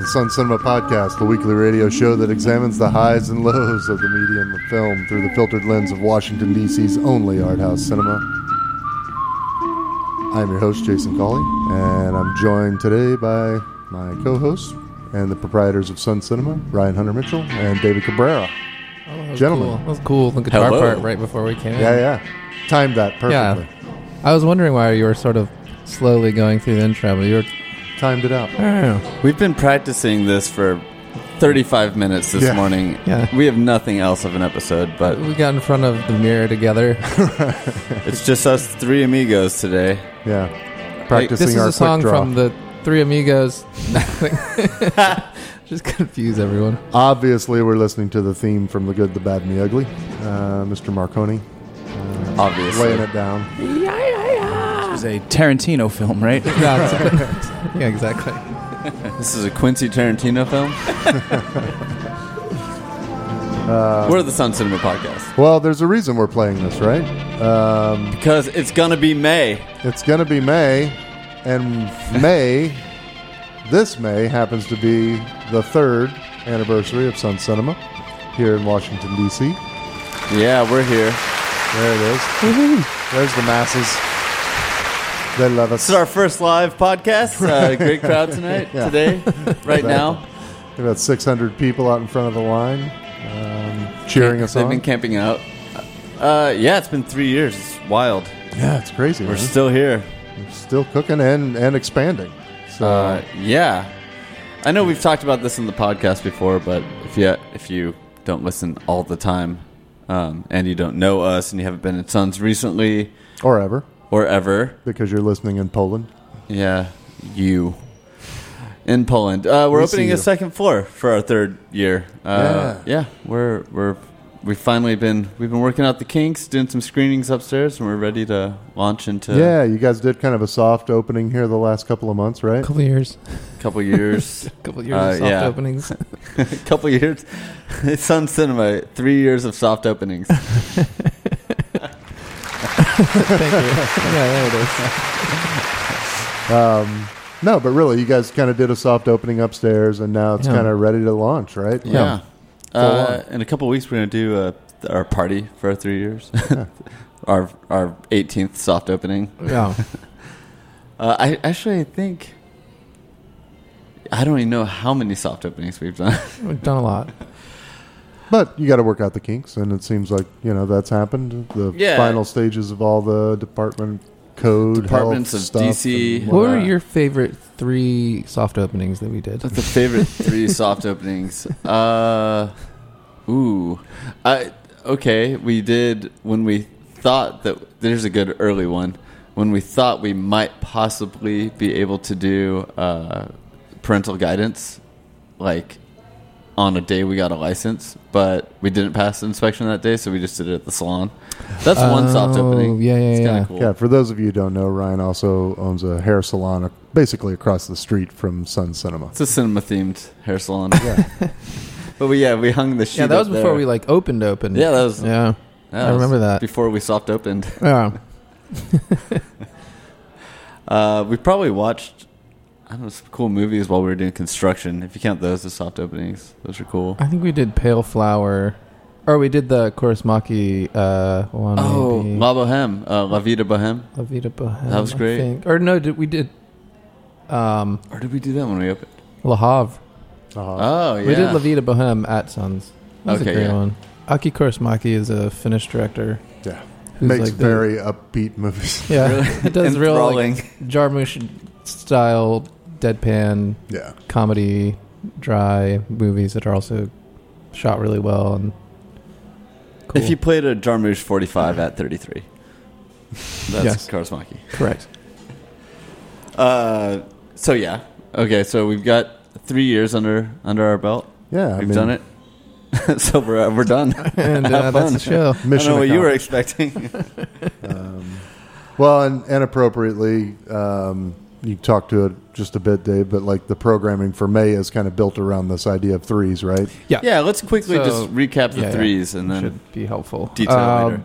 To the Sun Cinema Podcast, the weekly radio show that examines the highs and lows of the medium of film through the filtered lens of Washington, D.C.'s only art house cinema. I'm your host, Jason Colley, and I'm joined today by my co hosts and the proprietors of Sun Cinema, Ryan Hunter Mitchell and David Cabrera. Oh, that Gentlemen. cool. that was cool. The guitar Hello. part right before we came in. Yeah, yeah. Timed that perfectly. I was wondering why you were sort of slowly going through the intro, but you were. Timed it out. I don't know. We've been practicing this for 35 minutes this Yeah. morning. Yeah. We have nothing else of an episode, but We got in front of the mirror together. it's just us three amigos today. Yeah. Practicing this is our a song quick draw. from the Three Amigos. Just confuse everyone. Obviously, we're listening to the theme from The Good, the Bad, and the Ugly. Uh, Mr. Morricone Obviously. laying it down. It was a Tarantino film, right? Yeah, yeah, exactly. This is a Quincy Tarantino film. We're the Sun Cinema Podcast. Well, there's a reason we're playing this, right? Um, Because it's gonna be May. it's going to be May, and May, this May, happens to be the third anniversary of Sun Cinema here in Washington, D.C. Yeah, we're here. There it is. There's the masses. They love us. This is our first live podcast. Uh, great crowd tonight, Yeah. today, right now. About 600 people out in front of the line um, cheering us on. They've on. been camping out. Uh, yeah, it's been three years. It's wild. yeah, it's crazy. We're man. still here. still cooking and, and expanding. So, Uh, yeah, I know we've talked about this in the podcast before, but if you if you don't listen all the time, um, and you don't know us, and you haven't been at Suns recently or ever, or ever, because you're listening in Poland. yeah, you in Poland, uh, we're We opening a second floor for our third year. Uh, Yeah. yeah, we're we're we've finally been we've been working out the kinks, doing some screenings upstairs, and we're ready to launch into yeah, you guys did kind of a soft opening here the last couple of months, right? A couple years. a couple years. A couple years Uh, of soft yeah. openings. a couple years. Sun Cinema, three years of soft openings. Thank you. Yeah, there it is. Um, no, but really, you guys kind of did a soft opening upstairs, and now it's Yeah. kind of ready to launch, right? Yeah. Full Uh, in a couple weeks, we're gonna do uh, our party for our three years. our our 18th soft opening. Yeah. Uh, I actually think I don't even know how many soft openings we've done. We've done a lot. But you got to work out the kinks, and it seems like you know that's happened. The Yeah. final stages of all the department code Departments health of stuff DC. and What were Wow. your favorite three soft openings that we did? What's the favorite three soft openings? Uh, ooh, I okay. We did when we thought that there's a good early one. When we thought we might possibly be able to do uh, parental guidance, like on a day we got a license, but we didn't pass the inspection that day, so we just did it at the salon. That's one soft Oh, opening. yeah, yeah, it's kinda yeah. Cool. Yeah, for those of you who don't know, Ryan also owns a hair salon, uh, basically across the street from Sun Cinema. It's a cinema themed hair salon. Yeah, But we, yeah, we hung the sheet. Yeah, that was up before there. we like opened opened. Yeah, that was- Yeah. Yeah, I was remember that. before we soft opened. Yeah. Uh, we probably watched I don't know some cool movies while we were doing construction. If you count those as soft openings, those are cool. I think we did Pale Flower. Or we did the Kaurismäki uh, one. Oh, maybe. La Boheme, uh, La Vida Boheme. La Vida Boheme. That was I great. think. Or no, did we did um, Or did we do that when we opened? Le Havre. Oh, yeah. We did La Vida Boheme at Suns. That was Okay, a great yeah. one. Aki Kaurismäki is a Finnish director yeah. who's Makes like the- very upbeat movies. yeah. Really It does real enthralling. like Jarmusch style deadpan Yeah. comedy, dry movies that are also shot really well and cool. If you played a Jarmusch 45 at 33, that's Yes. Kaurismäki. correct. Uh, so yeah, okay. So we've got three years under under our belt. Yeah. We've mean, done it. so we're we're done. And uh, that's the show. Mission I don't know what you were expecting. Um, well, and, and appropriately, um, you talked to it just a bit, Dave, but like the programming for May is kind of built around this idea of threes, right? Yeah. yeah, let's quickly So- just recap the Yeah, yeah. threes and then should be helpful. detail Um, later.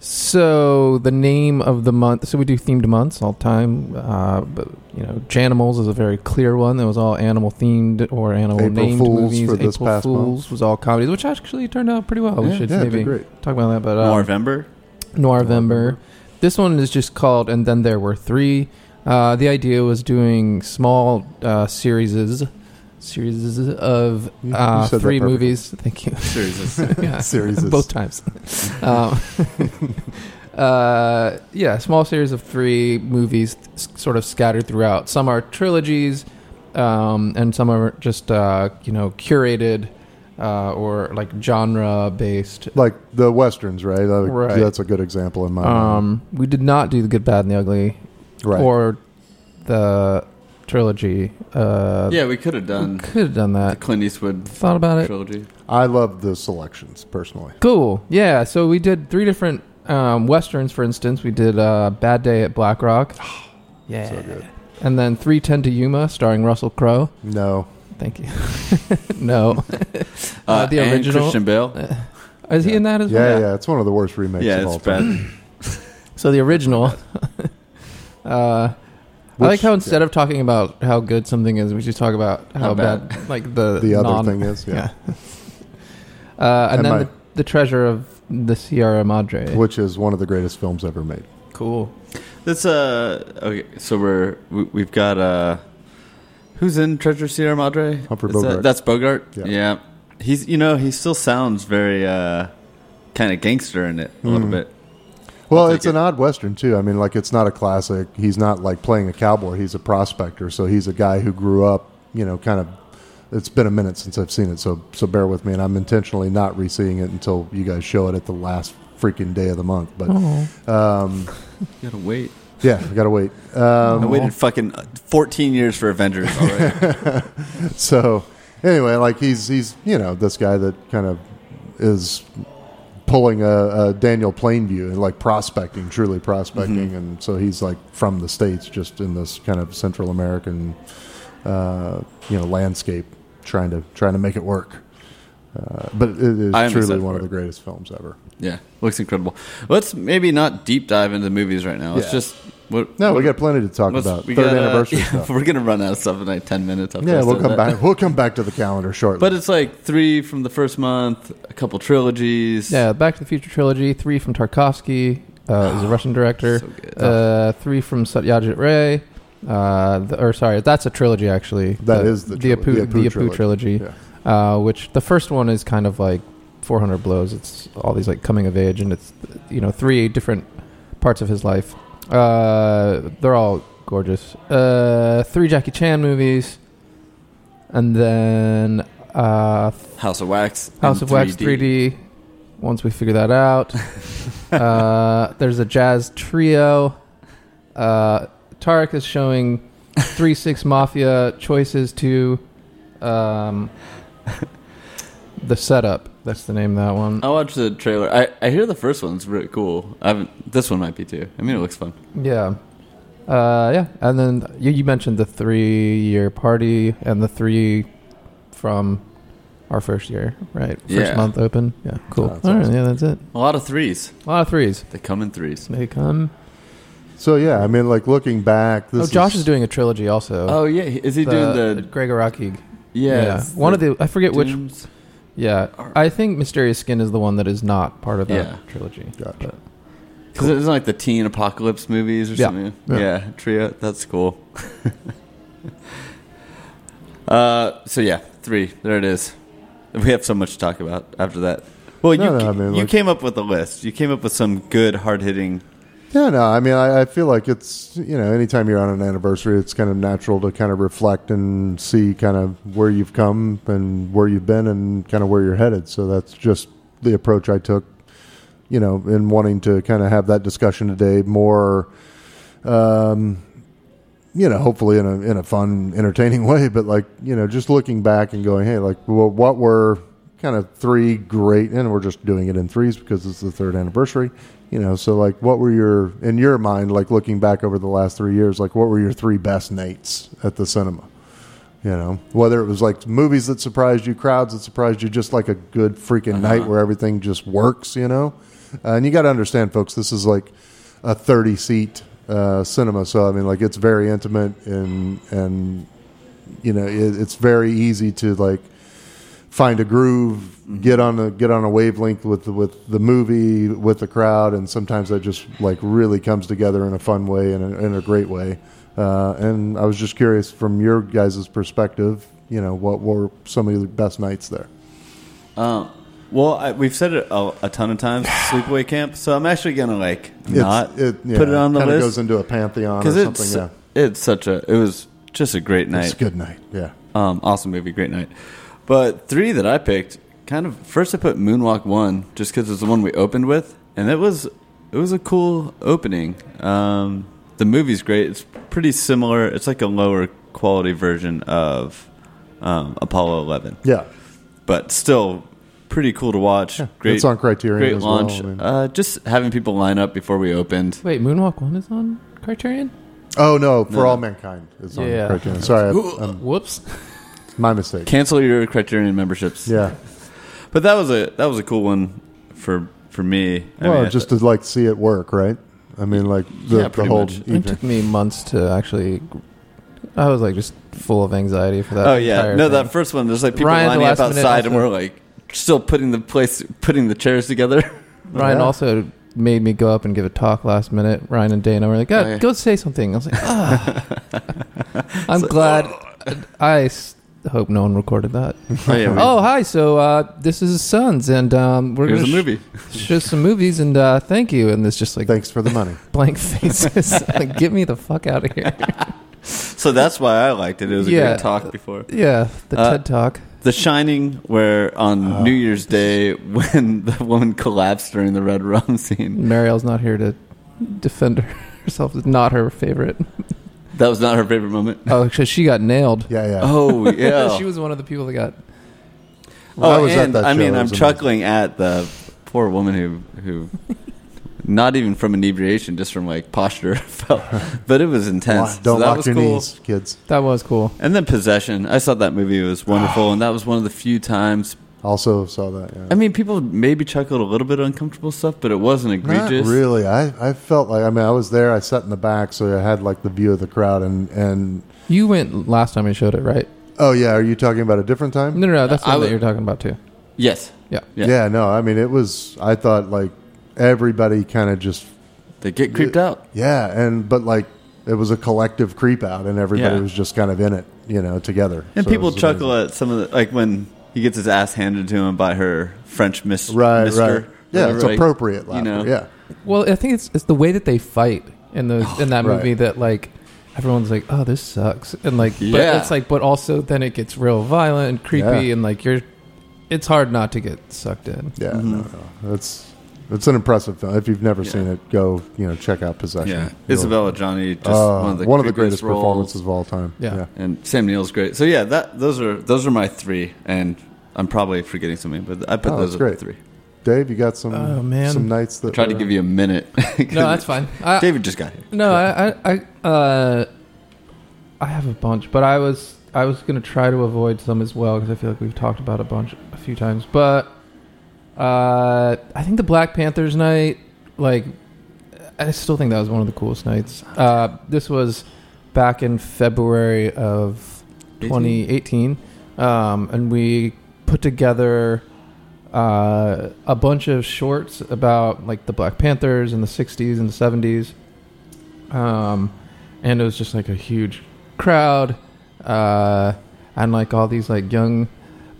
So the name of the month. So we do themed months all the time. Uh, but you know, Janimals is a very clear one. That was all animal themed or animal April named Fools movies. for this April past Fools month. was all comedies, which actually turned out pretty well. we Yeah, should yeah, maybe great. talk about that. But um, November. Noirvember. This one is just called, and then there were three. Uh, the idea was doing small uh, series, series of You- you uh, three movies. Thank you. Series. yeah, Series both times. um, uh, yeah, small series of three movies, s- sort of scattered throughout. Some are trilogies, um, and some are just uh, you know curated uh, or like genre based. Like the westerns, right? Uh, Right. That's a good example in my mind. Um, we did not do the good, bad, and the ugly, Right. or the trilogy. Uh, yeah, we could have done could have done the that. Clint Eastwood Thought about it. trilogy. I love the selections personally. Cool. Yeah. So we did three different um, westerns. For instance, we did uh, "Bad Day at Black Rock." yeah. So good. And then 310 to Yuma," starring Russell Crowe. No. Thank you. no. Uh, Uh, the and original- Christian Bale. Is he in that as Yeah, well? yeah, yeah. It's one of the worst remakes yeah, of all it's time. bad. So the original. Uh, I like how instead of talking about how good something is, we just talk about how, How bad. bad. like the The other non- thing is, yeah. Uh, and, And then my- the, the treasure of the Sierra Madre. Which is one of the greatest films ever made. cool. That's uh okay. So we're we, we've got uh who's in Treasure Sierra Madre? Humphrey Is that- Bogart. that's Bogart. Yeah. Yeah. he's you know he still sounds very uh kind of gangster in it a little Mhm. bit. Well, take it's an odd western too. I mean, like it's not a classic. He's not like playing a cowboy. He's a prospector. So he's a guy who grew up. You know, kind of. It's been a minute since I've seen it, so so bear with me. And I'm intentionally not re-seeing it until you guys show it at the last freaking day of the month. But Oh. um, You gotta wait. yeah, I gotta wait. I Um, waited fucking 14 years for Avengers already. so anyway, like he's he's you know this guy that kind of is pulling a, a Daniel Plainview and like prospecting, truly prospecting, and so he's like from the states, just in this kind of Central American, uh, you know, landscape, trying to trying to make it work. Uh, but it is I truly one of the greatest films ever. yeah, looks incredible. Let's maybe not deep dive into the movies right now. Let's Yeah. just what, No, what- we got plenty to talk about. we Third got, uh, anniversary yeah, stuff. We're gonna run out of stuff in like 10 minutes. Yeah, we'll come that. back. We'll come back to the calendar shortly. But it's like three from the first month, a couple trilogies. Yeah, Back to the Future trilogy. Three from Tarkovsky, uh, is a Russian director. so good. Uh, three from Satyajit Ray. Uh, the, or sorry, that's a trilogy actually. That is the the trilo- Apu, the the Apu Apu trilogy. Yeah. Uh, which the first one is kind of like 400 blows. It's all these like coming of age, and it's you know three different parts of his life. Uh, they're all gorgeous. Uh, three Jackie Chan movies, and then uh, House of Wax. House of Wax 3D. Once we figure that out, uh, there's a jazz trio. Uh, Tarek is showing three six mafia choices to um, the setup. That's the name of that one. I watched the trailer. I, I hear the first one's really cool. I haven't. This one might be too. I mean, it looks fun. Yeah. Uh, yeah, and then you, you mentioned the three-year party and the three from our first year, right? First Yeah. month open. Yeah, cool. That's All right, awesome. yeah, that's it. A lot of threes. A lot of threes. They come in threes. They come. So yeah, I mean, like looking back, this oh, Josh is, doing a trilogy also. Oh yeah, is he doing the? Gregg Araki? Yeah, it's one of the I forget which. Dooms. Yeah, I think Mysterious Skin is the one that is not part of that Yeah. trilogy. Gotcha. But- Because it's like the teen apocalypse movies or Yeah. something. Yeah. Yeah. trio. That's cool. uh, so yeah, three. There it is. We have so much to talk about after that. Well, you No, no, I mean, you like- came up with a list. You came up with some good, hard hitting. Yeah, no, I mean, I, I feel like it's you know, anytime you're on an anniversary, it's kind of natural to kind of reflect and see kind of where you've come and where you've been and kind of where you're headed. So that's just the approach I took, you know, in wanting to kind of have that discussion today. More, um, you know, hopefully in a in a fun, entertaining way, but like you know, just looking back and going, hey, like, well, what were kind of three great, and we're just doing it in threes because it's the third anniversary, you know. So like, what were your in your mind, like looking back over the last three years, like what were your three best nights at the cinema? You know, whether it was like movies that surprised you, crowds that surprised you, just like a good freaking night where everything just works, you know. Uh, and you got to understand, folks, this is like a thirty seat uh, cinema, so I mean, like it's very intimate and and you know it, it's very easy to like find a groove, get on a get on a wavelength with the, with the movie, with the crowd, and sometimes that just like really comes together in a fun way and in a great way. Uh, and I was just curious from your guys' perspective, you know, what were some of the best nights there? Um, well, I, we've said it a, a ton of times. Sleepaway camp. So I'm actually gonna like not It's- put it on the list. goes into a pantheon or because something. it's yeah, it's such a it was just a great night. it's a good night. Yeah. Um, awesome movie, great night. But three that I picked, kind of first I put Moonwalk one just because it's the one we opened with, and it was it was a cool opening. Um, the movie's great. It's pretty similar. It's like a lower quality version of um, Apollo Eleven, Yeah. but still pretty cool to watch. great, it's on Criterion Great as well, launch. I mean- uh, just having people line up before we opened. Wait, Moonwalk One is on Criterion. Oh no, for No, all mankind is on Yeah. Criterion. Sorry, I, um, Whoops. my mistake. Cancel your Criterion memberships. Yeah. but that was a that was a cool one for for me. I Well, mean, just to like see it work, right? I mean, like the, Yeah, the whole much. It took me months to actually. I was like just full of anxiety for that. Oh yeah, no, thing. that first one. There's like people Ryan, the lining up outside, and we're like still putting the place, putting the chairs together. Ryan Yeah. also made me go up and give a talk last minute. Ryan and Dana were like, "God, Oh, yeah. go say something." I was like, "Ah." I'm glad. I s- hope no one recorded that. oh yeah, we- oh, hi. So uh, this is Sons, and um, we're here's gonna a movie. sh- show some movies, and uh, thank you. And it's just like Thanks for the money. blank faces. like, get me the fuck out of here. So that's why I liked it. It was a Yeah. great talk before. Yeah, the Uh, TED Talk. The Shining, where on New Year's Day when the woman collapsed during the red rum scene, Mariel's not here to defend herself. It's not her favorite. That was not her favorite moment. Oh, because she got nailed. Yeah, yeah. Oh yeah. she was one of the people that got. Well, I oh, was at and that I show. mean, It I'm was amazing. chuckling at the poor woman who who. Not even from inebriation, just from like posture, fell. but it was intense. Wa- Don't so that lock was your cool. knees, kids. That was cool. And then Possession. I saw that movie. It was wonderful. and that was one of the few times. Also saw that. Yeah. I mean, people maybe chuckled a little bit uncomfortable stuff, but it wasn't Not egregious. really. I, I felt like I mean I was there. I sat in the back, so I had like the view of the crowd. And and You went last time I showed it, right? oh yeah, are you talking about a different time? No, no, no. That's the I one that you're talking about too. Yes. Yeah. Yeah. Yeah. no. I mean, it was. I thought like everybody kind of just They get creeped out. yeah, and but like it was a collective creep out, and everybody Yeah. was just kind of in it, you know, together. And So people chuckle amazing. at some of the, like when he gets his ass handed to him by her French miss, Right, mister. right. Yeah, it's like, appropriate you know. Yeah. Well, I think it's it's the way that they fight in those in that right. movie that like everyone's like, oh, this sucks, and like, but Yeah. it's like, but also then it gets real violent and creepy, Yeah. and like you're, it's hard not to get sucked in. Yeah, Mhm. no, no. It's it's an impressive film. If you've never Yeah. seen it, go you know check out Possession. Yeah. You'll- Isabelle Adjani, just uh, one of the greatest roles. performances of all time. Yeah. And Sam Neill's great. So yeah, that those are those are my three, and I'm probably forgetting something, but I put Oh, those that's at great. three. Dave, you got some Oh, man. some nights that I tried to give you a minute. No, that's fine. I, David just got here. No, I, I, I, uh, I have a bunch, but I was, I was gonna try to avoid some as well because I feel like we've talked about a bunch a few times. But, uh, I think the Black Panthers night, like, I still think that was one of the coolest nights. Uh, this was back in February of 2018, um, and we put together uh, a bunch of shorts about like the Black Panthers in the '60s and the '70s, um, and it was just like a huge crowd, uh, and like all these like young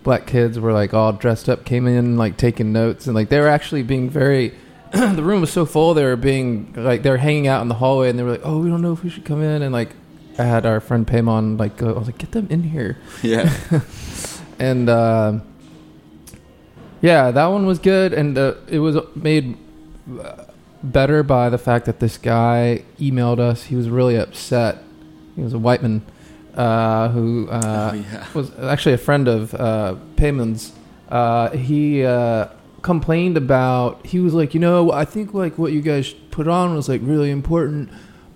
black kids were like all dressed up, came in like taking notes, and like they were actually being very. the room was so full, they were being like they were hanging out in the hallway, and they were like, "Oh, we don't know if we should come in." And like, I had our friend Paymon like go, I was like, "Get them in here." Yeah. and uh, yeah, that one was good, and uh, it was made uh, better by the fact that this guy emailed us. He was really upset. He was a white man uh, who uh, oh, yeah. was actually a friend of uh, Paymon's. Uh, he uh, complained about. He was like, you know, I think like what you guys put on was like really important,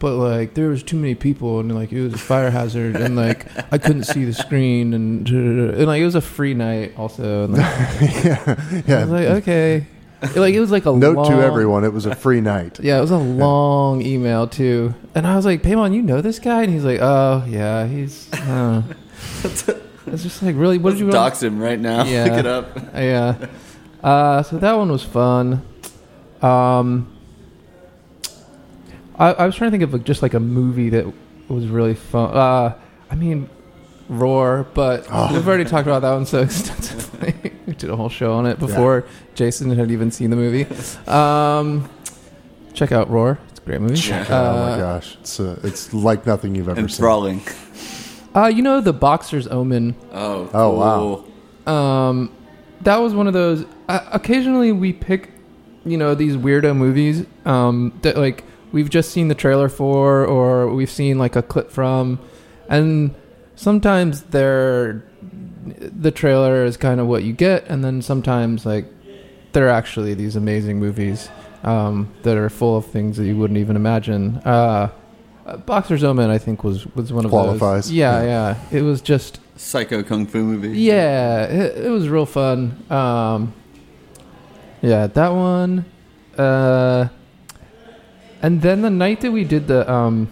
but like there was too many people and like it was a fire hazard and like I couldn't see the screen and and like it was a free night also. And, like, yeah, I yeah. was like, okay, like it was like a Note long, to everyone: it was a free night. Yeah, it was a long email too, and I was like, "Paymon, you know this guy?" And he's like, "Oh yeah, he's." Uh. it's just like really. What did you? Dox him right now. Yeah. Look it up. Yeah. Uh, so that one was fun. Um, I, I was trying to think of like, just like a movie that was really fun. Uh, I mean, Roar, but Oh. we've already talked about that one so extensively. we did a whole show on it before Jason had even seen the movie. Um, check out Roar; it's a great movie. oh my Uh, gosh, it's uh, it's like nothing you've ever seen. Enthralling. uh, you know the Boxer's Omen. Oh. Oh, wow. Um, that was one of those. Uh, occasionally, we pick, you know, these weirdo movies um, that like we've just seen the trailer for, or we've seen like a clip from, and sometimes they're the trailer is kind of what you get, and then sometimes like they're actually these amazing movies um, that are full of things that you wouldn't even imagine. Uh, uh, Boxer's Omen, I think, was was one of Qualifies. those. Yeah, Yeah. yeah. It was just Psycho kung fu movie. yeah, it, it was real fun. Um, yeah, that one. Uh, and then the night that we did the, um,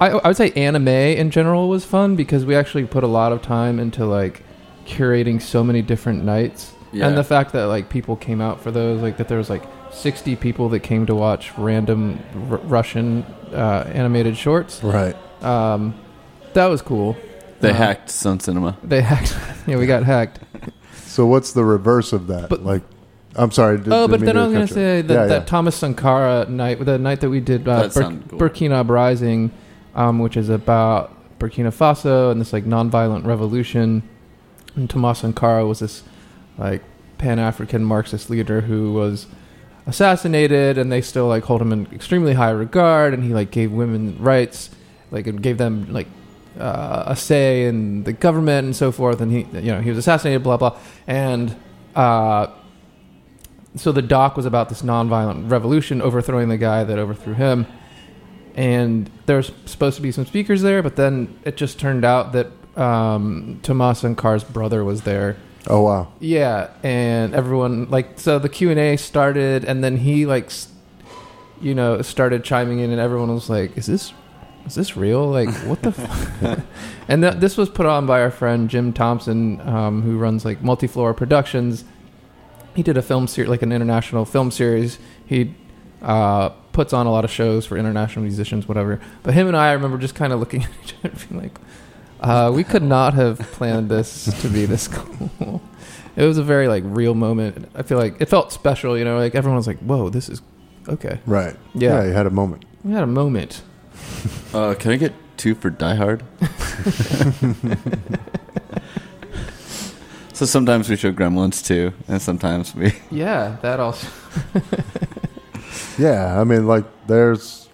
I, I would say anime in general was fun because we actually put a lot of time into like curating so many different nights, Yeah. and the fact that like people came out for those, like that there was like sixty people that came to watch random R- Russian uh, animated shorts. Right. Um, that was cool. They Uh, hacked Sun Cinema. They hacked. yeah, we got hacked. So what's the reverse of that? But- like, I'm sorry. did- oh, didn't but then I was going to say that, Yeah, that yeah. Thomas Sankara night, the night that we did uh, That Bur- cool. Burkinabè Rising, um, which is about Burkina Faso and this like nonviolent revolution. And Thomas Sankara was this like Pan African Marxist leader who was assassinated, and they still like hold him in extremely high regard. And he like gave women rights, like and gave them like uh, a say in the government and so forth. And he, you know, he was assassinated, blah blah. And uh, so the doc was about this nonviolent revolution overthrowing the guy that overthrew him. And there's supposed to be some speakers there, but then it just turned out that um, Thomas Sankara's brother was there. Oh wow. Yeah, and everyone like so the Q and A started, and then he like, you know, started chiming in, and everyone was like, "Is this, is this real? Like, what the?" F-? and th- this was put on by our friend Jim Thompson, um, who runs like Multiflora Productions. He did a film series, like an international film series. He uh, puts on a lot of shows for international musicians, whatever. But him and I, I remember just kind of looking at each other, and being like. Uh, we could not have planned this to be this cool. It was a very like real moment. I feel like it felt special, you know. Like everyone was like, "Whoa, this is okay." Right. Yeah. you had a moment. We had a moment. Uh, can I get two for Die Hard? so sometimes we show Gremlins too, and sometimes we. Yeah, that also. Yeah, I mean, like there's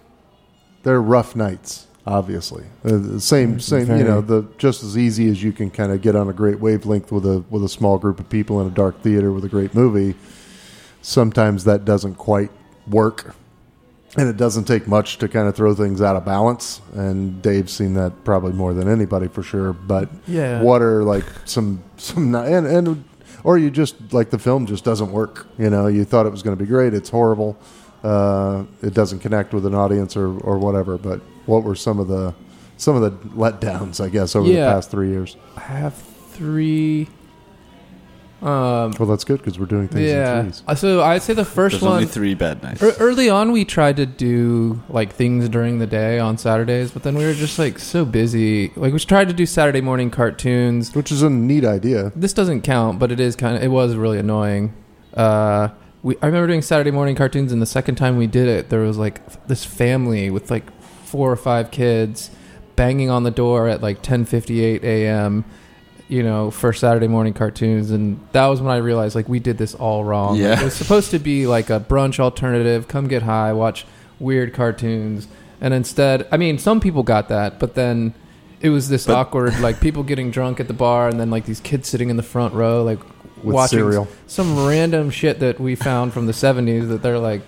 there are rough nights. Obviously, uh, the same same. You know, the just as easy as you can kind of get on a great wavelength with a with a small group of people in a dark theater with a great movie. Sometimes that doesn't quite work, and it doesn't take much to kind of throw things out of balance. And Dave's seen that probably more than anybody for sure. But Yeah. what are like some some and and or you just like the film just doesn't work. You know, you thought it was going to be great. It's horrible. Uh, it doesn't connect with an audience or or whatever. But what were some of the some of the letdowns? I guess over Yeah. the past three years. I have three. Um, Well, that's good because we're doing things in yeah. threes. Uh, So I'd say the first There's only one. three bad nights. ear- Early on, we tried to do like things during the day on Saturdays, but then we were just like so busy. Like we tried to do Saturday morning cartoons. Which is a neat idea. This doesn't count, but it is kind of. It was really annoying. Uh, we I remember doing Saturday morning cartoons, and the second time we did it, there was like this family with like four or five kids banging on the door at like 10:58 a.m. You know, for Saturday morning cartoons, and that was when I realized like we did this all wrong. Like, Yeah. it was supposed to be like a brunch alternative. Come get high, watch weird cartoons, and instead, I mean, some people got that, but then it was this But- awkward like people getting drunk at the bar, and then like these kids sitting in the front row, like watching cereal. some random shit that we found from the 70s that they're like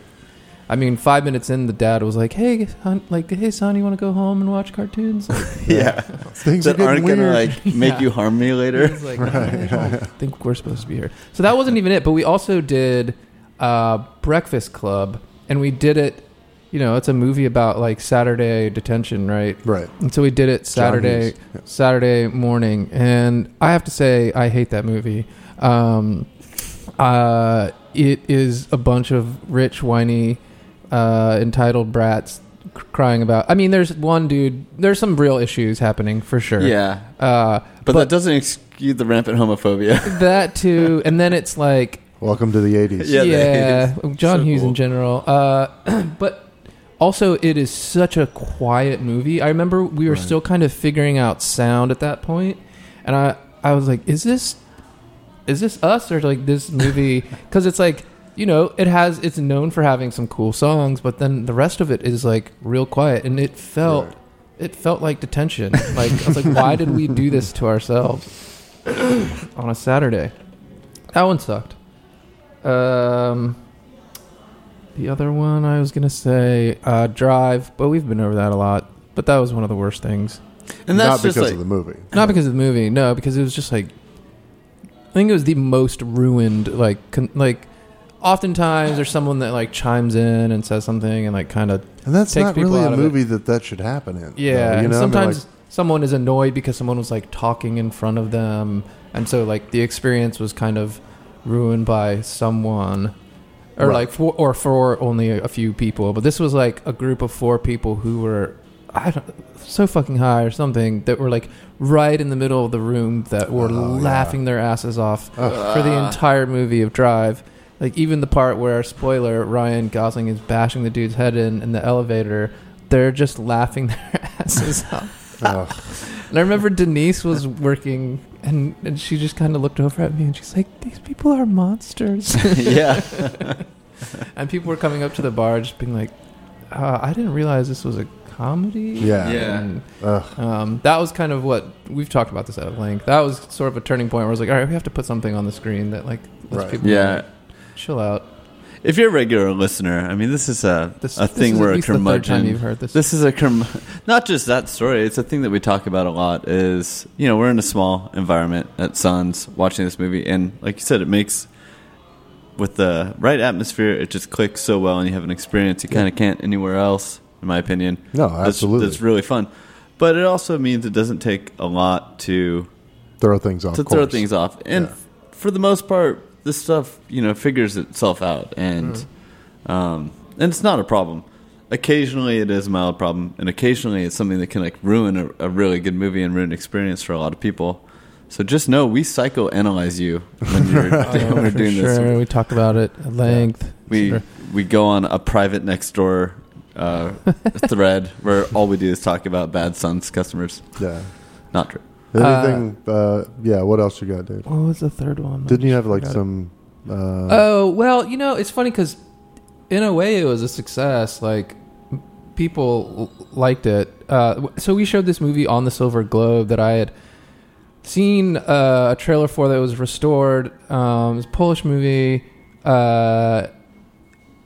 I mean, five minutes in, the dad was like, "Hey, hon, like, hey, son, you want to go home and watch cartoons?" Like, yeah, Things are that getting aren't weird. gonna like make Yeah. you harm me later. He's like, I don't think we're supposed to be here. So that wasn't even it. But we also did uh, Breakfast Club, and we did it. You know, it's a movie about like Saturday detention, right? right. And so we did it Saturday, Yeah. Saturday morning, and I have to say I hate that movie. Um, uh, it is a bunch of rich, whiny, uh, entitled brats crying about. I mean, there's one dude. There's some real issues happening for sure. Yeah, Uh, but, that doesn't excuse the rampant homophobia. that too, and then it's like Welcome to the 80s. Yeah, yeah, they- John so Hughes cool. in general. Uh, but also, it is such a quiet movie. I remember we were Right. still kind of figuring out sound at that point, and I I was like, is this is this us or like this movie? Because it's like you know, it has it's known for having some cool songs, but then the rest of it is like real quiet, and it felt. Right. It felt like detention. Like I was like, why did we do this to ourselves on a Saturday? That one sucked. Um, the other one I was gonna say uh, Drive, but we've been over that a lot. But that was one of the worst things. And Not that's because just like of the movie. Not because of the movie, no, because it was just like I think it was the most ruined. Like, con- like oftentimes there's someone that like chimes in and says something and like kind of And that's takes not people really a of it. movie that that should happen in. yeah. though, you and know? I mean, sometimes like, someone is annoyed because someone was like talking in front of them, and so like the experience was kind of ruined by someone. Or Right. like for or for only a few people, but this was like a group of four people who were I don't so fucking high or something that were like right in the middle of the room that were Oh, yeah. laughing their asses off Ugh. for the entire movie of Drive. Like even the part where spoiler Ryan Gosling is bashing the dude's head in in the elevator, they're just laughing their asses off. ugh. And I remember Denise was working and, and she just kind of looked over at me and she's like, "These people are monsters." yeah, and people were coming up to the bar just being like, uh, "I didn't realize this was a comedy." Yeah. Yeah. And, Ugh. um, that was kind of what we've talked about this at length. That was sort of a turning point where I was like, "All right, we have to put something on the screen that like lets Right. people yeah. Chill out." If you're a regular listener, I mean, this is a This, a this thing is where at a least the third time curmudgeon. you've heard this. This is a curm- not just that story. It's a thing that we talk about a lot. Is you know we're in a small environment at Suns watching this movie, and like you said, it makes with the right atmosphere, it just clicks so well, and you have an experience you kind of can't anywhere else, in my opinion. No, That's- absolutely. that's, really fun. But it also means it doesn't take a lot to throw things off. to throw course. things off, and Yeah. f- for the most part, this stuff you know figures itself out, and Mm-hmm. um, and it's not a problem. Occasionally, it is a mild problem, and occasionally, it's something that can like ruin a, a really good movie and ruin experience for a lot of people. So just know we psychoanalyze you when you're when we're doing sure. this. We talk about it at length. We Sure. we go on a private next door uh, thread where all we do is talk about bad Suns customers. Yeah. Not true. Anything? Uh, yeah. What else you got, dude? What was the third one? Didn't you have like some? Uh, Oh well, you know it's funny because in a way it was a success. Like people l- liked it. Uh, so we showed this movie on the Silver Globe that I had seen uh, a trailer for that was restored. Um, it was a Polish movie. Uh,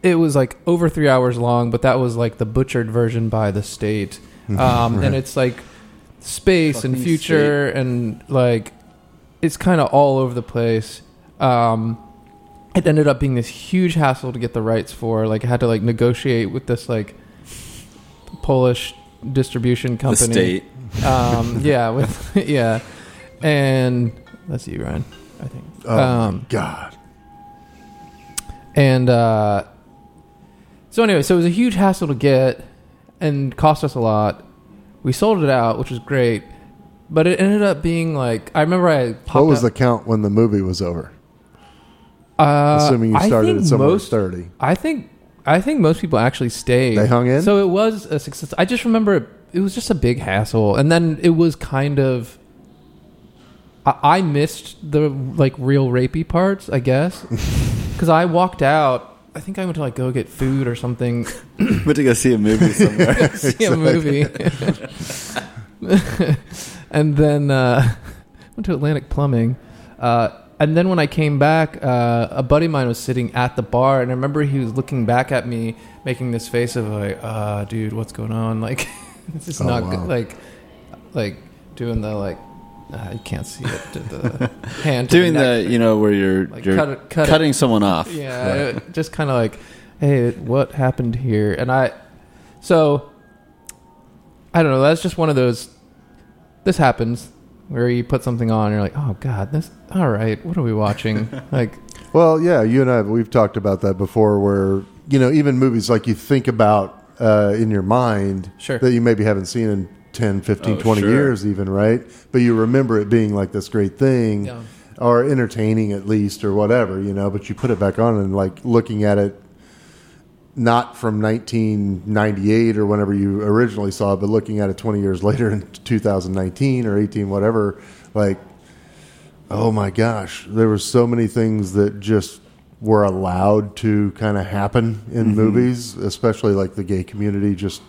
it was like over three hours long, but that was like the butchered version by the state. Um, Right. And it's like space and future and like it's kind of all over the place. Um, it ended up being this huge hassle to get the rights for. Like, I had to like negotiate with this like Polish distribution The company. state. Um, yeah, with yeah, and that's you, Ryan. I think. Oh Um, god. And uh, so anyway, so it was a huge hassle to get and cost us a lot. We sold it out, which was great, but it ended up being like I remember I What was the count when the movie was over? uh, Assuming you started at somewhere most, thirty. I think I think most people actually stayed. They hung in? So it was a success. I just remember it, it was just a big hassle, and then it was kind of. I, I missed the like real rapey parts, I guess, because I walked out. I think I went to like go get food or something. Went to go see a movie somewhere. see a movie. and then uh, went to Atlantic Plumbing. Uh, and then when I came back, uh, a buddy of mine was sitting at the bar, and I remember he was looking back at me, making this face of like, "Ah, dude, what's going on? Like, this is Oh, not wow. good." Like, like doing the like, uh, you can't see it. did The hand Doing the, the, you know, where you're Like, you're cut it- cut it. cutting someone off. yeah, it- just kind of like, hey, what happened here? And I, so, I don't know. That's just one of those. This happens where you put something on, and you're like, oh god, this. All right, what are we watching? like, Well, yeah, you and I we've talked about that before. Where you know, even movies like you think about uh, in your mind Sure. that you maybe haven't seen in 10, 15, Oh, 20 sure. years, even right, but you remember it being like this great thing. Yeah. Or entertaining at least, or whatever, you know. But you put it back on and like looking at it, not from 1998 or whenever you originally saw it, but looking at it 20 years later in 2019 or 18, whatever. Like, oh my gosh, there were so many things that just were allowed to kind of happen in Mm-hmm. movies, especially like the gay community, just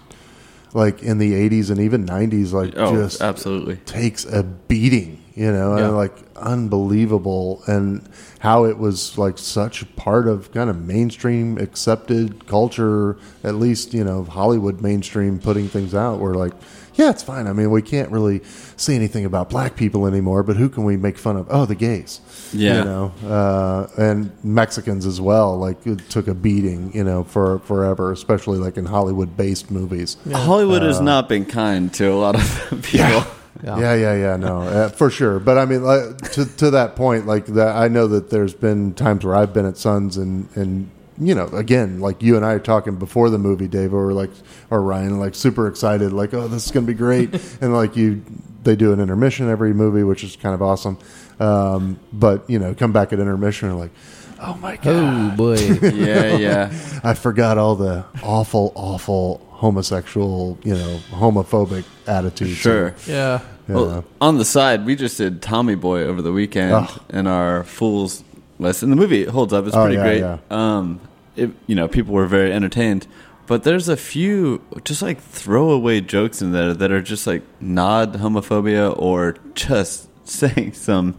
like in the 80s and even 90s, like Oh, just absolutely. takes a beating, you know, Yeah. and like unbelievable, and how it was like such part of kind of mainstream accepted culture, at least you know Hollywood mainstream putting things out. Where like, yeah, it's fine. I mean, we can't really say anything about black people anymore, but who can we make fun of? Oh, the gays. Yeah. you know, uh, and Mexicans as well. Like it took a beating, you know, for forever, especially like in Hollywood-based movies. Hollywood has not been kind to a lot of people. yeah, Yeah, yeah, yeah, no, uh, for sure. But I mean, like, to to that point, like that, I know that there's been times where I've been at Suns and and you know, again, like you and I are talking before the movie, Dave, or like or Ryan, like super excited, like oh, this is gonna be great, and like you, they do an intermission every movie, which is kind of awesome. Um, but you know, come back at intermission, and like, oh my god, Oh boy. yeah, yeah. I forgot all the awful, awful homosexual, you know, homophobic attitudes. Sure. yeah. Yeah. Well, on the side, we just did Tommy Boy over the weekend Ugh. in our Fools and the movie holds up. It's Oh, pretty yeah, great. yeah. Um, it, you know, people were very entertained, but there's a few just like throwaway jokes in there that are just like nod homophobia or just saying some.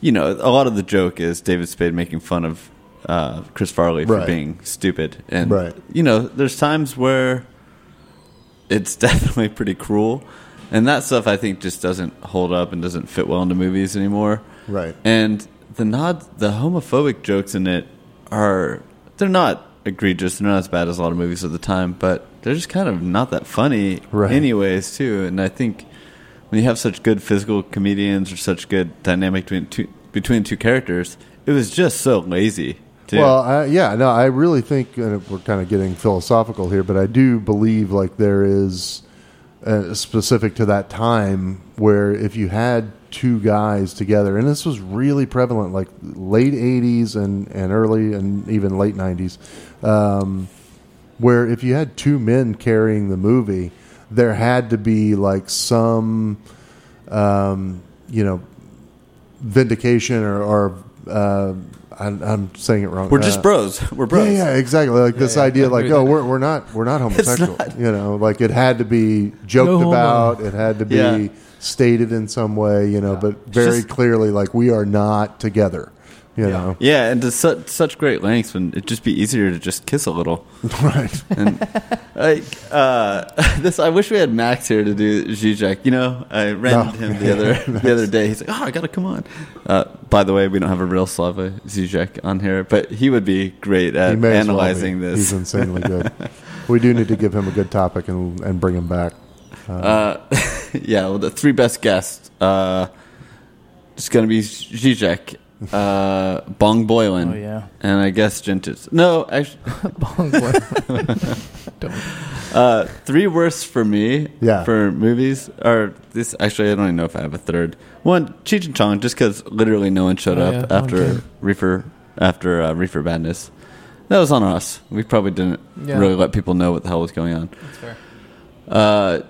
You know, a lot of the joke is David Spade making fun of uh, Chris Farley for Right. being stupid, and Right. you know, there's times where it's definitely pretty cruel. And that stuff I think just doesn't hold up and doesn't fit well into movies anymore. Right. And the nod the homophobic jokes in it are they're not egregious, they're not as bad as a lot of movies of the time, but they're just kind of not that funny Right. anyways too. And I think when you have such good physical comedians or such good dynamic between two between two characters, it was just so lazy. Too. Well, I, yeah, no, I really think and we're kind of getting philosophical here, but I do believe like there is uh, specific to that time where if you had two guys together, and this was really prevalent, like late '80s and and early and even late '90s, um, where if you had two men carrying the movie, there had to be like some, um, you know, vindication or, or uh, I'm, I'm saying it wrong. we're just Uh, bros. We're bros. yeah, yeah, exactly. Like this yeah, idea, like, oh, we're, we're not we're not homosexual. not. You know, like it had to be joked No homo. about. It had to be Yeah. Stated in some way. You know, but very just- clearly, like we are not together. You know, Yeah, and to such such great lengths when it'd just be easier to just kiss a little. right? And like uh, this, I wish we had Max here to do Zizek. You know, I ran No. him the other the other day. He's like, "Oh, I gotta come on." Uh, by the way, we don't have a real Slavoj Zizek on here, but he would be great at may as well analyzing this. He's insanely good. we do need to give him a good topic and and bring him back. Uh, yeah, well, the three best guests. Uh, it's gonna be Zizek, uh, Bong Boylan, Oh yeah. and I guess Gentis. No, actually, Bong boy. Don't. uh, three worst for me. Yeah. For movies, or this actually, I don't even know if I have a third. One, Cheech and Chong, just because literally no one showed Oh, up yeah. After okay. Reefer after uh, Reefer Madness. That was on us. We probably didn't Yeah. really let people know what the hell was going on. That's fair. Uh,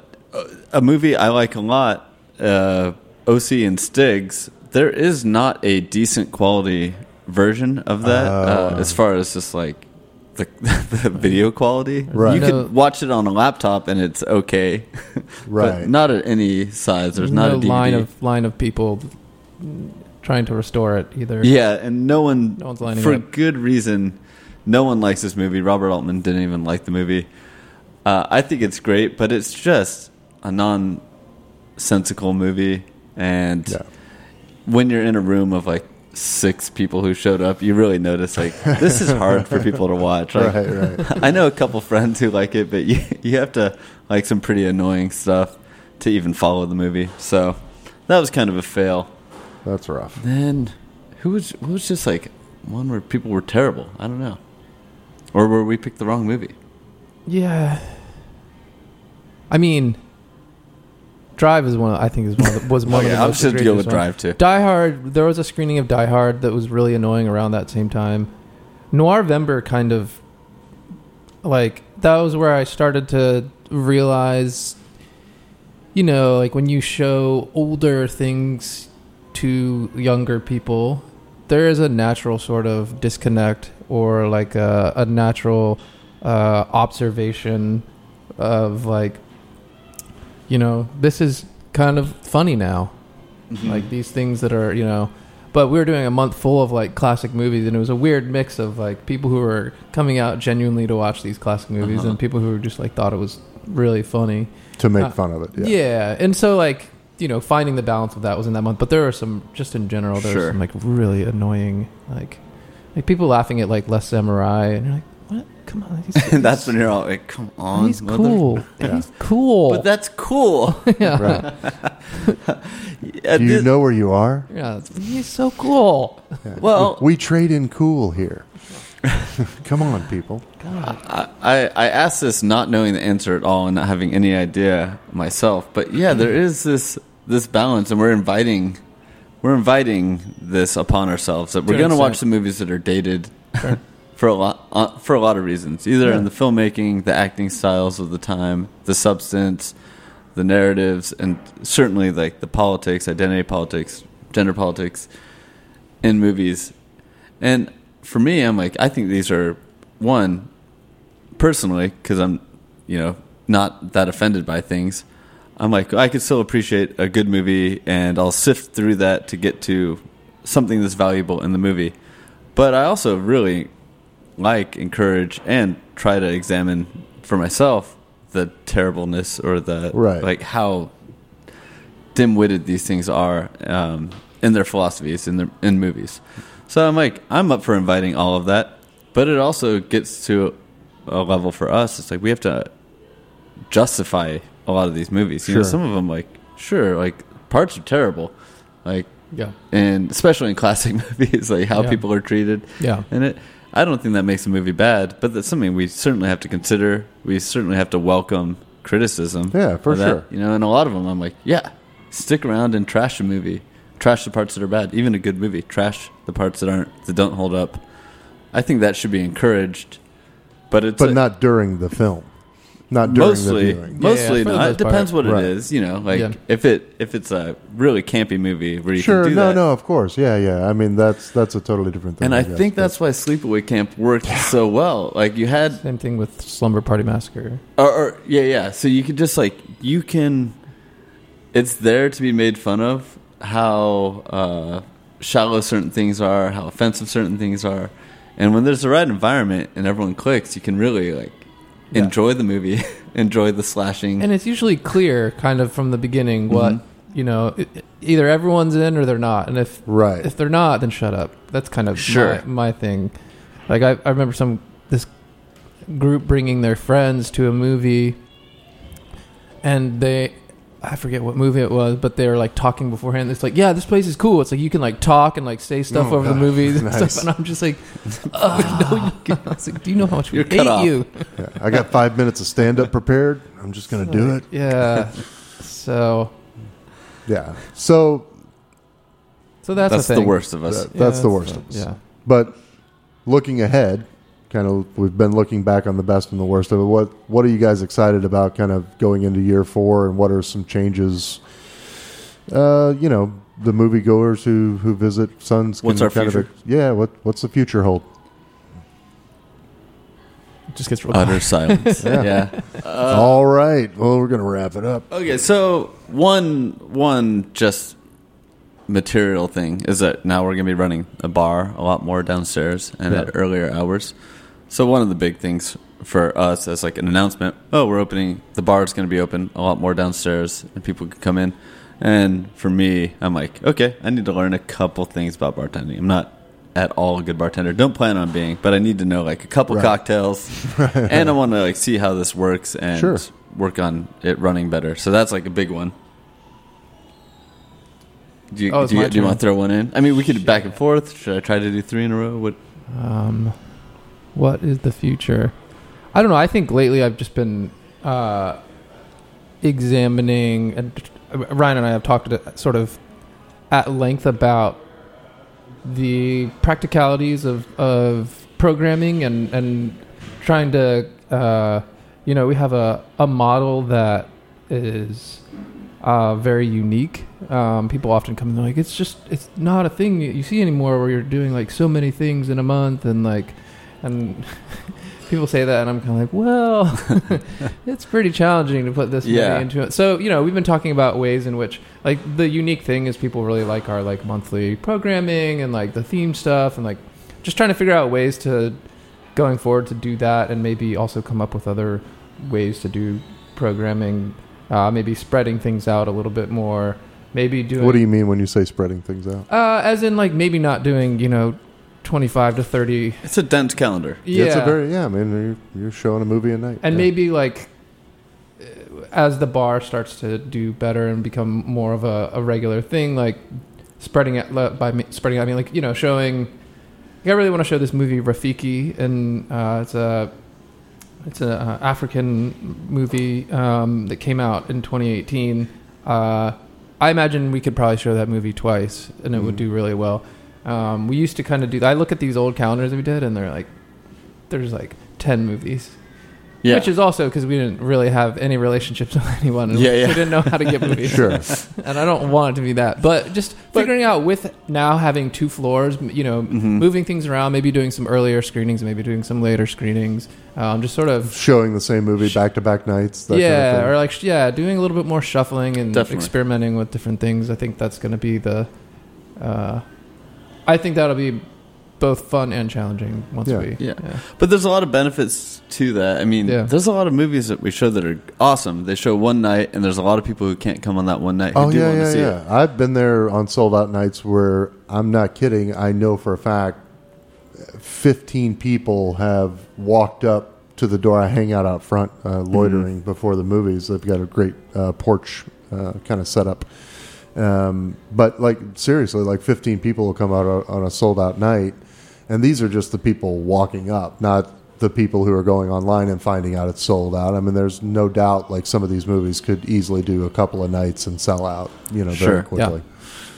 a movie I like a lot, uh, OC and Stiggs. There is not a decent quality version of that uh, Oh. as far as just like the, the video quality. Right. You No. could watch it on a laptop and it's okay, Right. but not at any size. There's not no a DVD. line of line of people trying to restore it either. Yeah, and no one, No one's lining for up. good reason, no one likes this movie. Robert Altman didn't even like the movie. Uh, I think it's great, but it's just a nonsensical movie. And Yeah. when you're in a room of like six people who showed up, you really notice like this is hard for people to watch. Like, Right, right. I know a couple friends who like it, but you you have to like some pretty annoying stuff to even follow the movie. So that was kind of a fail. That's rough. Then who was who was just like one where people were terrible? I don't know. Or were we picked the wrong movie? Yeah. I mean, Drive is one. Of, I think is one of the, was one Okay, of the I'm most just go with ones. Drive too. Die Hard. There was a screening of Die Hard that was really annoying around that same time. Noirvember kind of like that was where I started to realize, you know, like when you show older things to younger people, there is a natural sort of disconnect or like a, a natural uh, observation of like, you know, this is kind of funny now Mm-hmm. like these things that are you know but we were doing a month full of like classic movies and it was a weird mix of like people who were coming out genuinely to watch these classic movies Uh-huh. and people who just like thought it was really funny To make Uh, fun of it. yeah. Yeah. and so like you know finding the balance of that was in that month but there were some just in general there Sure. were some like really annoying like like people laughing at like Le Samouraï and you're like what come on he's, and that's when you're all like, "Come on, he's mother." cool Yeah. he's cool But that's cool. yeah Right. Yeah, Do you this- know where you are? yeah he's so cool Yeah. Well- we trade in cool here. Come on, people. I, I I asked this not knowing the answer at all and not having any idea myself. But yeah, there mm-hmm. is this this balance, and we're inviting we're inviting this upon ourselves that we're going to watch the movies that are dated Sure. For a lot uh, for a lot of reasons, either Yeah. in the filmmaking, the acting styles of the time, the substance, the narratives, and certainly like the politics, identity politics, gender politics in movies. And for me, I'm like, I think these are one personally because I'm, you know, not that offended by things. I'm like, I could still appreciate a good movie, and I'll sift through that to get to something that's valuable in the movie. But I also really like, encourage, and try to examine for myself the terribleness or the Right. like how dim-witted these things are um, in their philosophies in their in movies. So I'm like, I'm up for inviting all of that, but it also gets to a level for us. It's like we have to justify a lot of these movies. You know, Sure. some of them like sure, like parts are terrible, like yeah and especially in classic movies, like how Yeah. people are treated yeah in it. I don't think that makes a movie bad, but that's something we certainly have to consider. We certainly have to welcome criticism. Yeah, for that. sure. You know, and a lot of them, I'm like, yeah, stick around and trash a movie, trash the parts that are bad. Even a good movie, trash the parts that aren't that don't hold up. I think that should be encouraged, but it's But a- not during the film. Not during mostly the viewing. mostly Yeah, for the not. It most part. depends what Right. it is. You know, like Yeah. if it if it's a really campy movie where you Sure, can do no, that. no, of course, yeah, yeah. I mean, that's that's a totally different thing. And I guess, think but- that's why Sleepaway Camp worked so well. Like you had same thing with slumber party massacre Or, or yeah, yeah. So you could just like you can. It's there to be made fun of how uh, shallow certain things are, how offensive certain things are, and when there's the right environment and everyone clicks, you can really like Yeah. enjoy the movie, enjoy the slashing. And it's usually clear, kind of from the beginning, what Mhm. you know. i either everyone's in or they're not, and if right. if they're not, then shut up. That's kind of Sure. my, my thing. Like I, I remember some this group bringing their friends to a movie, and they I forget what movie it was, but they were like talking beforehand. It's like, yeah, this place is cool. It's like you can like talk and like say stuff Oh, over the God. movies and Nice. stuff. And I'm just like, oh, no, you can. Like, do you know how much we You're hate off. you? Yeah, I got five minutes of stand up prepared. I'm just going to do it. Yeah. so, Yeah. So so that's, That's the thing. worst of us. that- that's the worst of us. Yeah. But looking ahead, kind of, we've been looking back on the best and the worst of it. What What are you guys excited about, kind of going into year four, and what are some changes? Uh, you know, the moviegoers who who visit Suns. What's our kind future? Of, yeah. What What's the future hold? Just gets real Utter silence. Yeah. yeah. All right. Well, we're gonna wrap it up. Okay, so one one just material thing is that now we're going to be running a bar a lot more downstairs and Yeah. at earlier hours. So one of the big things for us as like an announcement, oh, we're opening the bar is going to be open a lot more downstairs and people can come in. And for me, I'm like, okay, I need to learn a couple things about bartending. I'm not at all a good bartender. Don't plan on being, but I need to know like a couple Right. cocktails, and I want to like see how this works and Sure. work on it running better. So that's like a big one. Do you, Oh, do you, do you want to throw one in? I mean, we could back and forth. Should I try to do three in a row? What? Um, what is the future? I don't know. I think lately I've just been uh, examining, and Ryan and I have talked sort of at length about the practicalities of, of programming and, and trying to, uh, you know, we have a, a model that is uh, very unique. Um, people often come and they're like, it's just, it's not a thing you see anymore where you're doing like so many things in a month and like, and people say that and I'm kind of like, well, it's pretty challenging to put this Yeah. money into it. So, you know, we've been talking about ways in which like the unique thing is people really like our like monthly programming and like the theme stuff and like just trying to figure out ways to going forward to do that and maybe also come up with other ways to do programming uh, maybe spreading things out a little bit more maybe doing What do you mean when you say spreading things out? uh, as in like maybe not doing you know 25 to 30 It's a dense calendar. yeah It's a very yeah. I mean, you're, you're showing a movie a night, and yeah. maybe like uh, as the bar starts to do better and become more of a, a regular thing like spreading it by spreading it, i mean like you know showing like, i really want to show this movie rafiki and uh, it's a it's a uh, african movie um, that came out in 2018 uh, i imagine we could probably show that movie twice and it would Mhm. do really well um, we used to kind of do i look at these old calendars that we did and they're like there's like 10 movies Yeah. which is also because we didn't really have any relationships with anyone. And Yeah, we didn't know how to get movies. Sure. And I don't want it to be that. But just figuring out with now having two floors, you know, Mhm. moving things around, maybe doing some earlier screenings, maybe doing some later screenings. Um, just sort of. showing the same movie back to back nights. That yeah, kind of thing. or like yeah, doing a little bit more shuffling and Definitely. experimenting with different things. I think that's going to be the. Uh, I think that'll be both fun and challenging once Yeah. we. Yeah. But there's a lot of benefits to that. I mean, Yeah. there's a lot of movies that we show that are awesome. They show one night, and there's a lot of people who can't come on that one night who Oh do yeah, want yeah, to see yeah. it. I've been there on sold out nights where I'm not kidding. I know for a fact, fifteen people have walked up to the door. I hang out out front, uh, loitering before the movies. They've got a great uh, porch uh, kind of setup. Um, but like seriously, like 15 people will come out on- on a sold out night, and these are just the people walking up, not the people who are going online and finding out it's sold out. I mean, there's no doubt like some of these movies could easily do a couple of nights and sell out, you know, very Sure. quickly.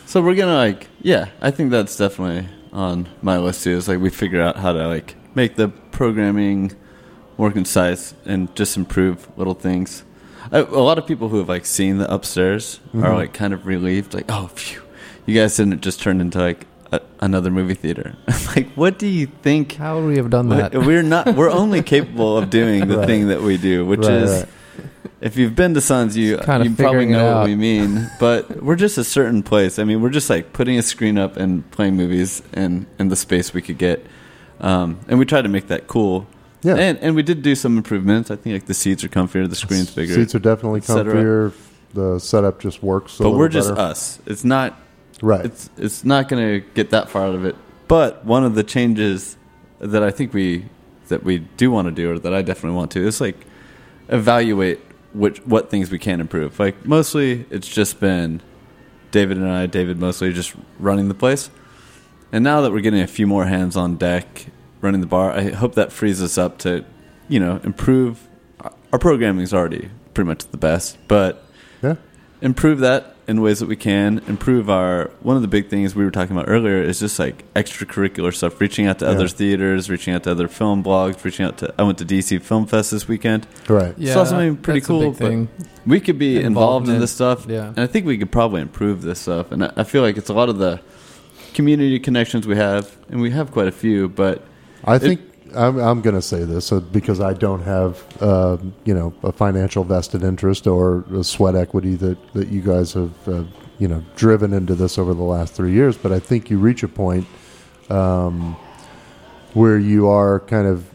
So we're gonna like, yeah, I think that's definitely on my list too. Is like we figure out how to like make the programming more concise and just improve little things. I, a lot of people who have like seen the upstairs are Mhm. like kind of relieved, like, oh, phew, you guys didn't just turn into like a, another movie theater. like, what do you think? How would we have done that? We- We're not. We're only capable of doing the Right. thing that we do, which Right, is right. if you've been to Suns, you you probably know what we mean. But we're just a certain place. I mean, we're just like putting a screen up and playing movies in in the space we could get, um, and we try to make that cool. Yeah. and and we did do some improvements. I think like the seats are comfier, the screen's bigger, Seats are definitely comfier. The setup just works. A but we're just better. us. It's not right. it's it's not going to get that far out of it. But one of the changes that I think we that we do want to do, or that I definitely want to, is like evaluate which what things we can improve. Like mostly, it's just been David and I, David mostly just running the place. And now that we're getting a few more hands on deck running the bar, I hope that frees us up to, you know, improve. Our programming is already pretty much the best, but Yeah. improve that in ways that we can. Improve our one of the big things we were talking about earlier is just like extracurricular stuff. Reaching out to Yeah. other theaters, reaching out to other film blogs, reaching out to. I went to DC Film Fest this weekend. Right. Yeah, Saw something pretty cool, thing. We could be involved in Involvement. this stuff, Yeah. and I think we could probably improve this stuff. And I, I feel like it's a lot of the community connections we have, and we have quite a few. But I think I'm, I'm going to say this uh, because I don't have, uh, you know, a financial vested interest or a sweat equity that, that you guys have, uh, you know, driven into this over the last three years. But I think you reach a point um, where you are kind of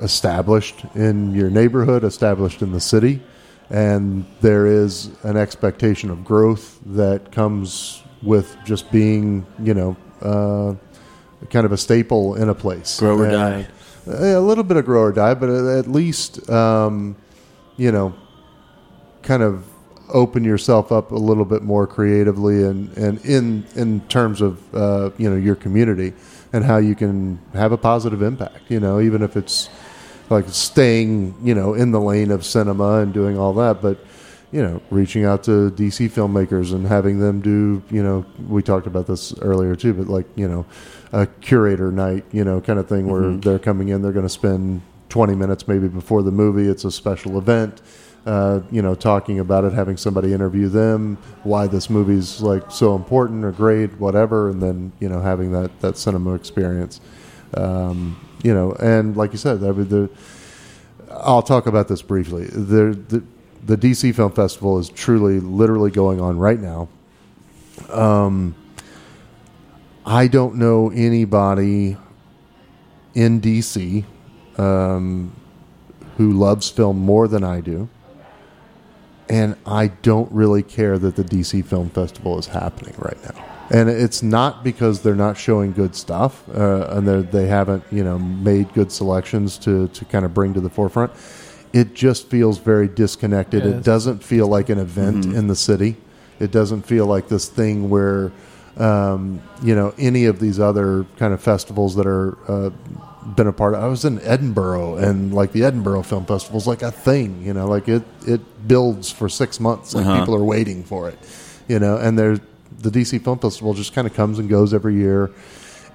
established in your neighborhood, established in the city, and there is an expectation of growth that comes with just being, you know, uh, kind of a staple in a place. grow or And- die. a little bit of grow or die, but at least um, you know, kind of open yourself up a little bit more creatively and, and in in terms of uh, you know your community and how you can have a positive impact. You know, even if it's like staying you know in the lane of cinema and doing all that, but you know, reaching out to DC filmmakers and having them do, you know, we talked about this earlier too, but like, you know, a curator night, you know, kind of thing where they're coming in, they're going to spend 20 minutes maybe before the movie. It's a special event, uh, you know, talking about it, having somebody interview them, why this movie's like so important or great, whatever, and then, you know, having that, that cinema experience. Um, you know, and like you said, I mean, the, I'll talk about this briefly. The, the the DC Film Festival is truly, literally going on right now. Um, I don't know anybody in DC um, who loves film more than I do, and I don't really care that the DC Film Festival is happening right now. And it's not because they're not showing good stuff, uh, and they're- haven't, you know, made good selections to to kind of bring to the forefront. It just feels very disconnected. Yes. It doesn't feel like an event in the city. It doesn't feel like this thing where, um, you know, any of these other kind of festivals that are uh, been a part of. I was in Edinburgh, and like the Edinburgh Film Festival is like a thing. You know, like it it builds for six months. Like Uh-huh. people are waiting for it. You know, and there's the DC Film Festival just kind of comes and goes every year.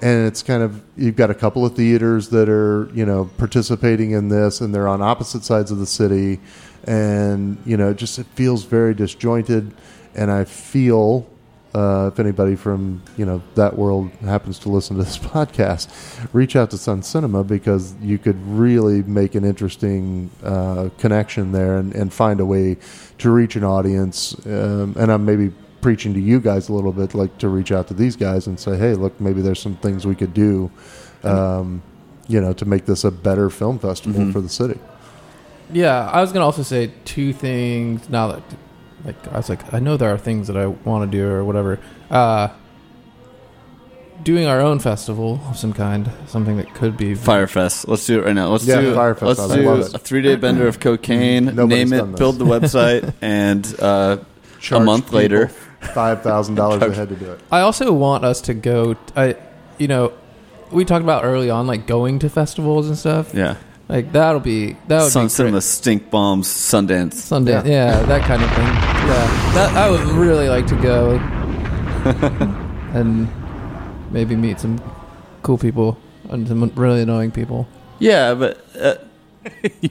And it's kind of you've got a couple of theaters that are you know participating in this, and they're on opposite sides of the city, and you know it just it feels very disjointed. And I feel uh, if anybody from you know that world happens to listen to this podcast, reach out to Suns Cinema because you could really make an interesting uh, connection there and, and find a way to reach an audience. Um, and I'm maybe preaching to you guys a little bit, like to reach out to these guys and say, hey, look, maybe there's some things we could do, um, you know, to make this a better film festival Mhm. for the city. Yeah, I was gonna also say two things. Now that, like, I was like, I know there are things that I want to do or whatever. Uh, doing our own festival of some kind, something that could be Fyre Fest. Let's do it right now. Let's Yeah, do Fyre Fest. Let's do love it. a three day bender of cocaine. Nobody's name done it. this. Build the website, and uh, Charge month people later. five thousand dollars a head to do it. I also want us to go. I, you know, we talked about early on, like going to festivals and stuff. yeah, Like that'll be that would Sun be Cinema great. Stink Bombs Sundance. Sunday, yeah. that kind of thing. Yeah, that I would really like to go and maybe meet some cool people and some really annoying people. Yeah, but uh,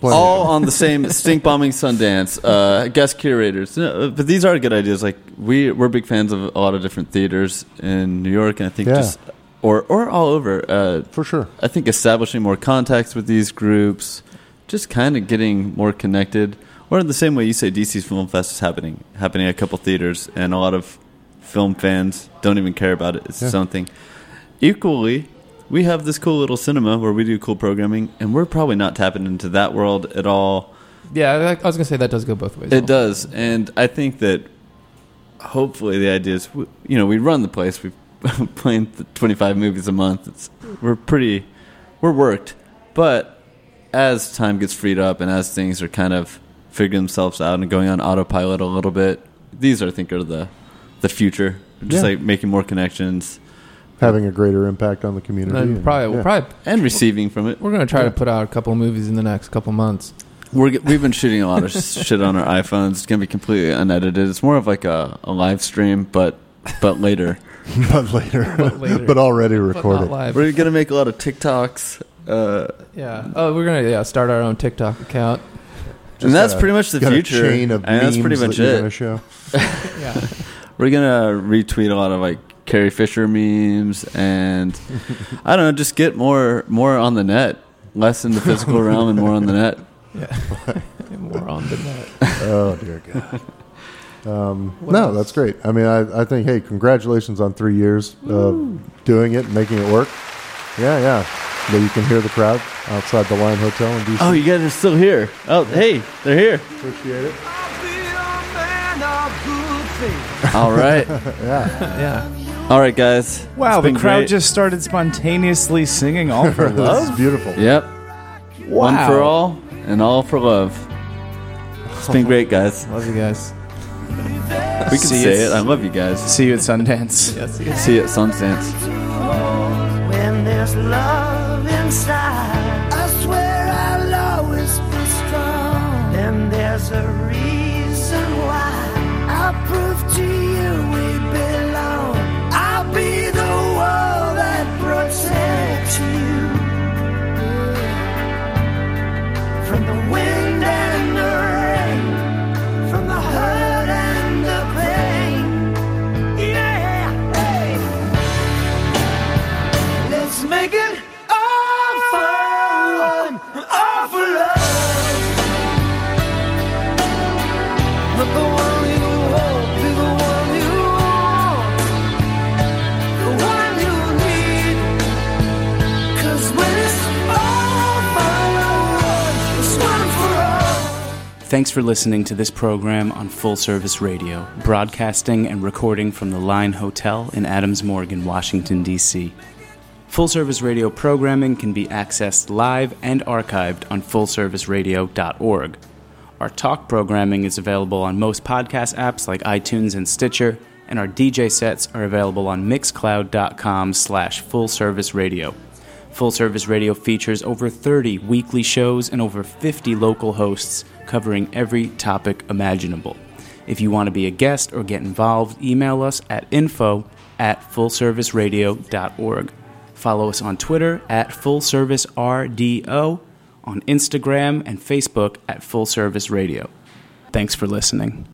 all on the same stink bombing Sundance. Uh, guest curators, No, but these are good ideas. Like we we're big fans of a lot of different theaters in New York, and I think Yeah. just or or all over. Uh, For sure. I think establishing more contacts with these groups, just kind of getting more connected. Or in the same way you say DC's Film Fest is happening, happening at a couple theaters, and a lot of film fans don't even care about it. It's Yeah. something. Equally, we have this cool little cinema where we do cool programming, and we're probably not tapping into that world at all. Yeah, I, was gonna say that does go both ways. It does, and I think that hopefully the idea is, you know, we run the place. We playing th- 25 movies a month. It's we're pretty, we're worked, but as time gets freed up and as things are kind of figuring themselves out and going on autopilot a little bit. These, I think, are the the future. Just Yeah. like making more connections Having a greater impact on the community. And and- probably, yeah. probably, and receiving from it. we're going to try to put out a couple movies in the next couple months. We're, we've been shooting a lot of shit on our iPhones. It's gonna be completely unedited. It's more of like a, a live stream, but but later. but later, But later. but already recorded. live. We're gonna make a lot of TikToks, uh, Yeah. Oh, we're gonna yeah start our own TikTok account. and that's a- pretty much the got future. A chain of and that's pretty much that it. gonna show. Yeah. We're gonna retweet a lot of like Carrie Fisher memes, and I don't know, just get more more on the net, less in the physical realm and more on the net. Yeah. More on the net. Oh dear God. Um, no, else? that's great. I mean, I, I think, hey, congratulations on three years of doing it, and making it work. Yeah, yeah. But you can hear the crowd outside the Line Hotel in DC. Oh, you guys are still here. Oh, hey, they're here. appreciate it. All right, Yeah. Yeah. all right, guys. Wow, It's the crowd great. just started spontaneously singing "All for This is Love." beautiful. Yep. Wow. One for all and all for love. It's been great, guys. Love you guys. We can See say it. I love you guys. See you at Sundance. Yes. yes. See you at Sundance. when there's love inside. I swear I'll always be strong. Then there's a Thanks for listening to this program on Full Service Radio, broadcasting and recording from the Line Hotel in Adams Morgan, Washington, D.C. Full Service Radio programming can be accessed live and archived on fullserviceradio.org. Our talk programming is available on most podcast apps like iTunes and Stitcher, and our DJ sets are available on mixcloud.com slash fullserviceradio. Full Service Radio features over 30 weekly shows and over 50 local hosts covering every topic imaginable. If you want to be a guest or get involved, email us at info at fullserviceradio.org. Follow us on Twitter at fullservicerdo, on Instagram and Facebook at Full Service Radio. Thanks for listening.